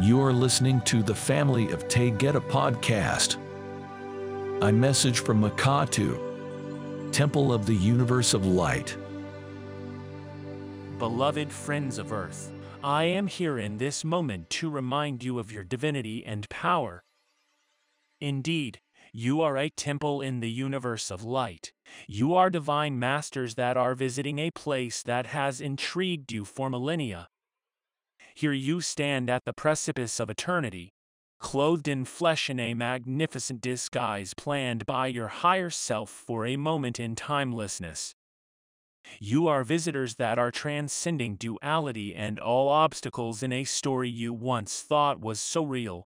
You're listening to the Family of Taygeta podcast. A message from Akatu, Temple of the Universe of Light. Beloved friends of Earth, I am here in this moment to remind you of your divinity and power. Indeed, you are a temple in the universe of light. You are divine masters that are visiting a place that has intrigued you for millennia. Here you stand at the precipice of eternity, clothed in flesh in a magnificent disguise planned by your higher self for a moment in timelessness. You are visitors that are transcending duality and all obstacles in a story you once thought was so real.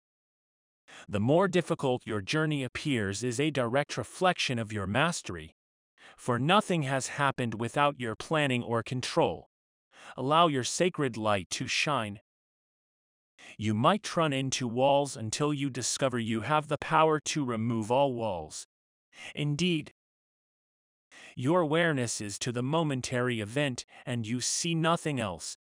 The more difficult your journey appears is a direct reflection of your mastery. For nothing has happened without your planning or control. Allow your sacred light to shine. You might run into walls until you discover you have the power to remove all walls. Indeed, your awareness is to the momentary event and you see nothing else.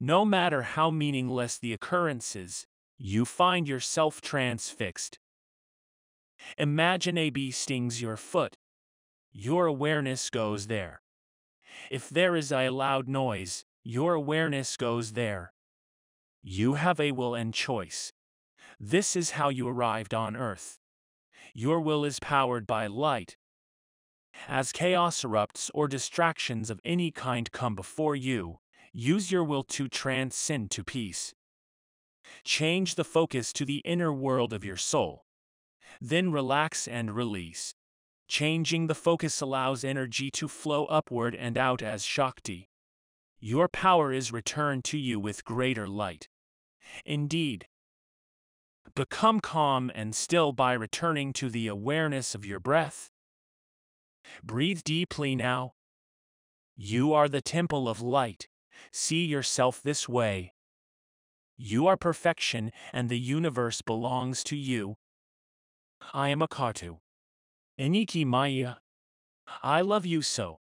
No matter how meaningless the occurrence is, you find yourself transfixed. Imagine a bee stings your foot. Your awareness goes there. If there is a loud noise, your awareness goes there. You have a will and choice. This is how you arrived on Earth. Your will is powered by light, as chaos erupts or distractions of any kind come before you, use your will to transcend to peace. Change the focus to the inner world of your soul. Then relax and release. Changing the focus allows energy to flow upward and out as Shakti. Your power is returned to you with greater light. Indeed, become calm and still by returning to the awareness of your breath. Breathe deeply now. You are the temple of light. See yourself this way. You are perfection, and the universe belongs to you. I am Akatu. Eniki Maya. I love you so.